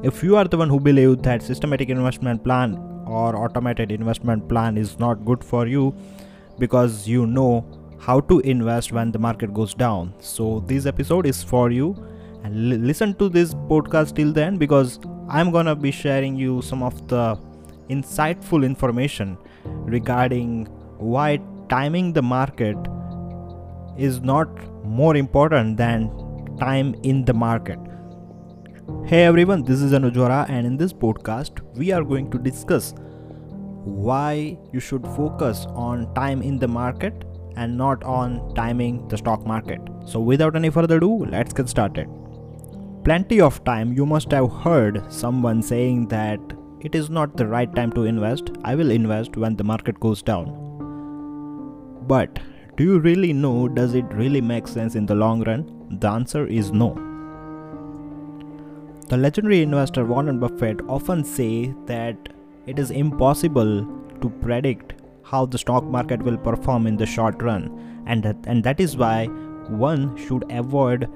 If you are the one who believes that systematic investment plan or automated investment plan is not good for you because you know how to invest when the market goes down. So this episode is for you and l- listen to this podcast till then because I'm going to be sharing you some of the insightful information regarding why timing the market is not more important than time in the market. Hey everyone, this is Anuj Vohra, and in this podcast, we are going to discuss why you should focus on time in the market and not on timing the stock market. So, without any further ado, let's get started. Plenty of time you must have heard someone saying that it is not the right time to invest, I will invest when the market goes down. But do you really know does it really make sense in the long run? The answer is no. The legendary investor Warren Buffett often say that it is impossible to predict how the stock market will perform in the short run and that, and that is why one should avoid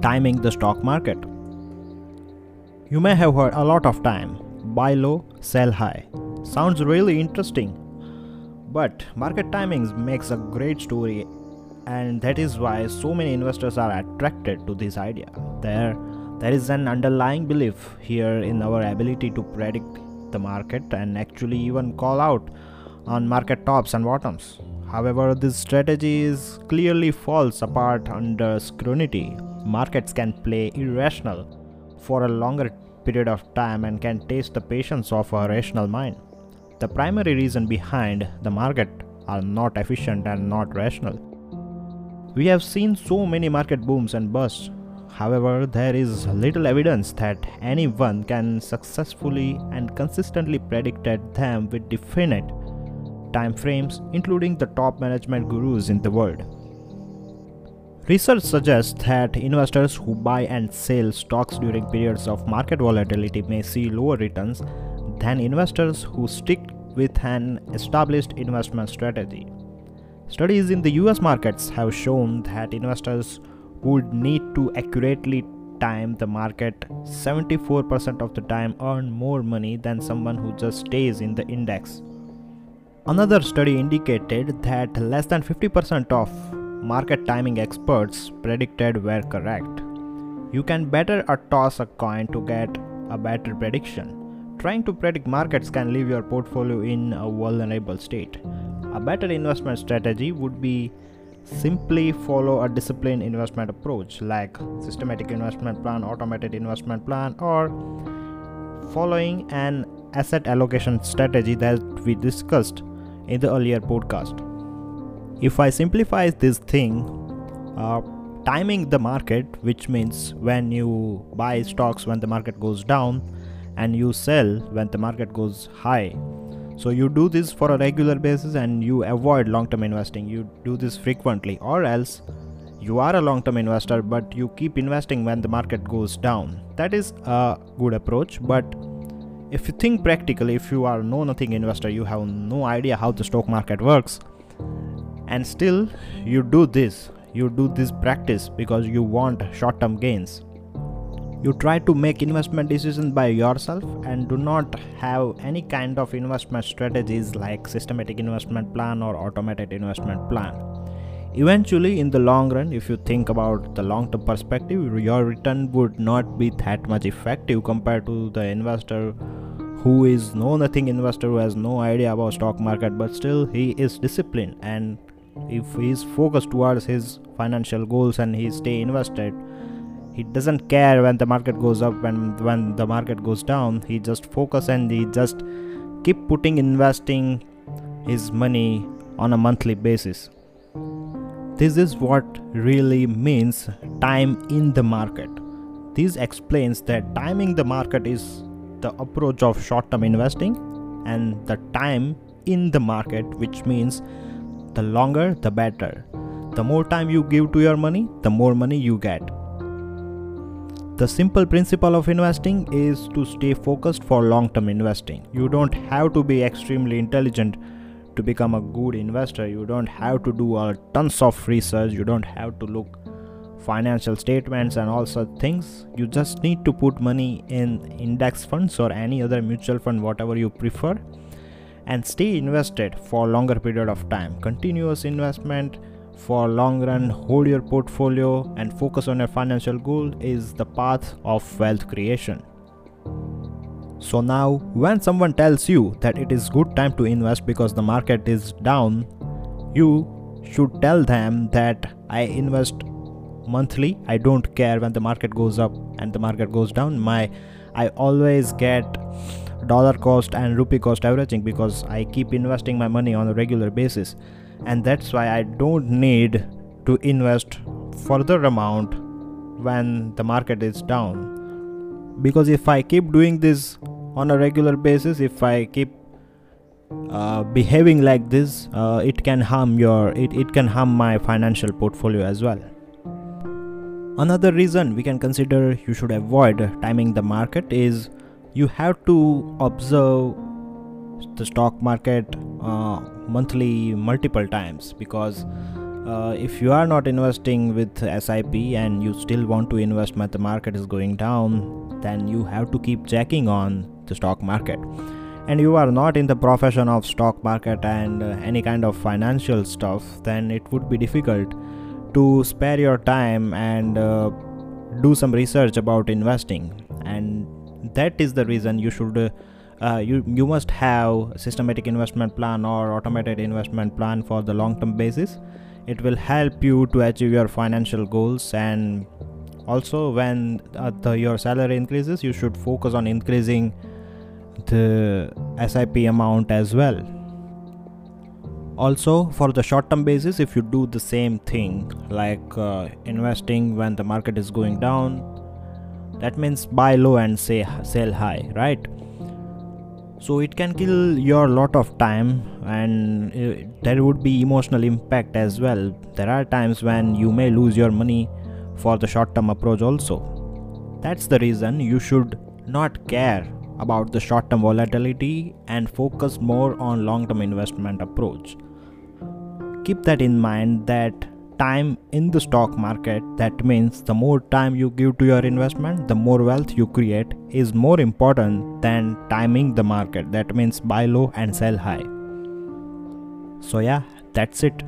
timing the stock market. You may have heard a lot of time buy low, sell high. Sounds really interesting but market timings makes a great story and that is why so many investors are attracted to this idea. There there is an underlying belief here in our ability to predict the market and actually even call out on market tops and bottoms. However, this strategy is clearly falls apart under scrutiny. Markets can play irrational for a longer period of time and can test the patience of a rational mind. The primary reason behind the market are not efficient and not rational. We have seen so many market booms and busts. However, there is little evidence that anyone can successfully and consistently predict them with definite time frames, including the top management gurus in the world. Research suggests that investors who buy and sell stocks during periods of market volatility may see lower returns than investors who stick with an established investment strategy. Studies in the US markets have shown that investors would need to accurately time the market 74% of the time earn more money than someone who just stays in the index. Another study indicated that less than 50% of market timing experts predicted were correct. You can better a toss a coin to get a better prediction. Trying to predict markets can leave your portfolio in a vulnerable state. A better investment strategy would be simply follow a disciplined investment approach like systematic investment plan, automated investment plan, or following an asset allocation strategy that we discussed in the earlier podcast. If I simplify this thing, uh, timing the market, which means when you buy stocks when the market goes down, and you sell when the market goes high so you do this for a regular basis and you avoid long term investing. You do this frequently or else you are a long term investor but you keep investing when the market goes down. That is a good approach but if you think practically if you are no nothing investor you have no idea how the stock market works. And still you do this. You do this practice because you want short term gains you try to make investment decisions by yourself and do not have any kind of investment strategies like systematic investment plan or automated investment plan. Eventually in the long run if you think about the long term perspective your return would not be that much effective compared to the investor who is no nothing investor who has no idea about stock market but still he is disciplined. And if he is focused towards his financial goals and he stay invested he doesn't care when the market goes up and when the market goes down. He just focus and he just keep putting investing his money on a monthly basis. This is what really means time in the market. This explains that timing the market is the approach of short term investing and the time in the market which means the longer the better. The more time you give to your money the more money you get the simple principle of investing is to stay focused for long term investing. You don't have to be extremely intelligent to become a good investor. You don't have to do a tons of research. You don't have to look financial statements and all such things you just need to put money in index funds or any other mutual fund whatever you prefer and stay invested for longer period of time continuous investment for long run hold your portfolio and focus on your financial goal is the path of wealth creation. So now when someone tells you that it is good time to invest because the market is down you should tell them that i invest monthly. I don't care when the market goes up and the market goes down. My i always get dollar cost and rupee cost averaging because i keep investing my money on a regular basis and that's why i don't need to invest further amount when the market is down. Because if i keep doing this on a regular basis if i keep uh, behaving like this uh, it can harm your it, it can harm my financial portfolio as well. Another reason we can consider you should avoid timing the market is you have to observe the stock market uh, monthly multiple times because uh, if you are not investing with SIP and you still want to invest when the market is going down, then you have to keep checking on the stock market. And you are not in the profession of stock market and uh, any kind of financial stuff, then it would be difficult to spare your time and uh, do some research about investing. And that is the reason you should uh, you you must have a systematic investment plan or automated investment plan for the long term basis. It will help you to achieve your financial goals and also when uh, the, your salary increases you should focus on increasing the SIP amount as well. Also for the short term basis if you do the same thing like uh, investing when the market is going down that means buy low and say sell high right so it can kill your lot of time and uh, there would be emotional impact as well. There are times when you may lose your money for the short term approach also. That's the reason you should not care about the short term volatility and focus more on long term investment approach. Keep that in mind that time in the stock market, that means the more time you give to your investment, the more wealth you create, is more important than timing the market. That means buy low and sell high. So, yeah, that's it.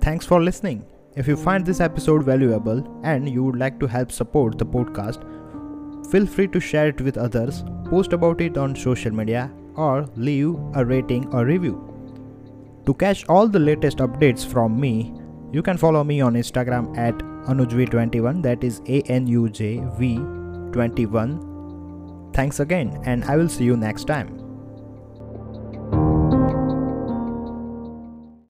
Thanks for listening. If you find this episode valuable and you would like to help support the podcast, feel free to share it with others, post about it on social media, or leave a rating or review. To catch all the latest updates from me, you can follow me on Instagram at AnujV21, that is A N U J V 21. Thanks again, and I will see you next time.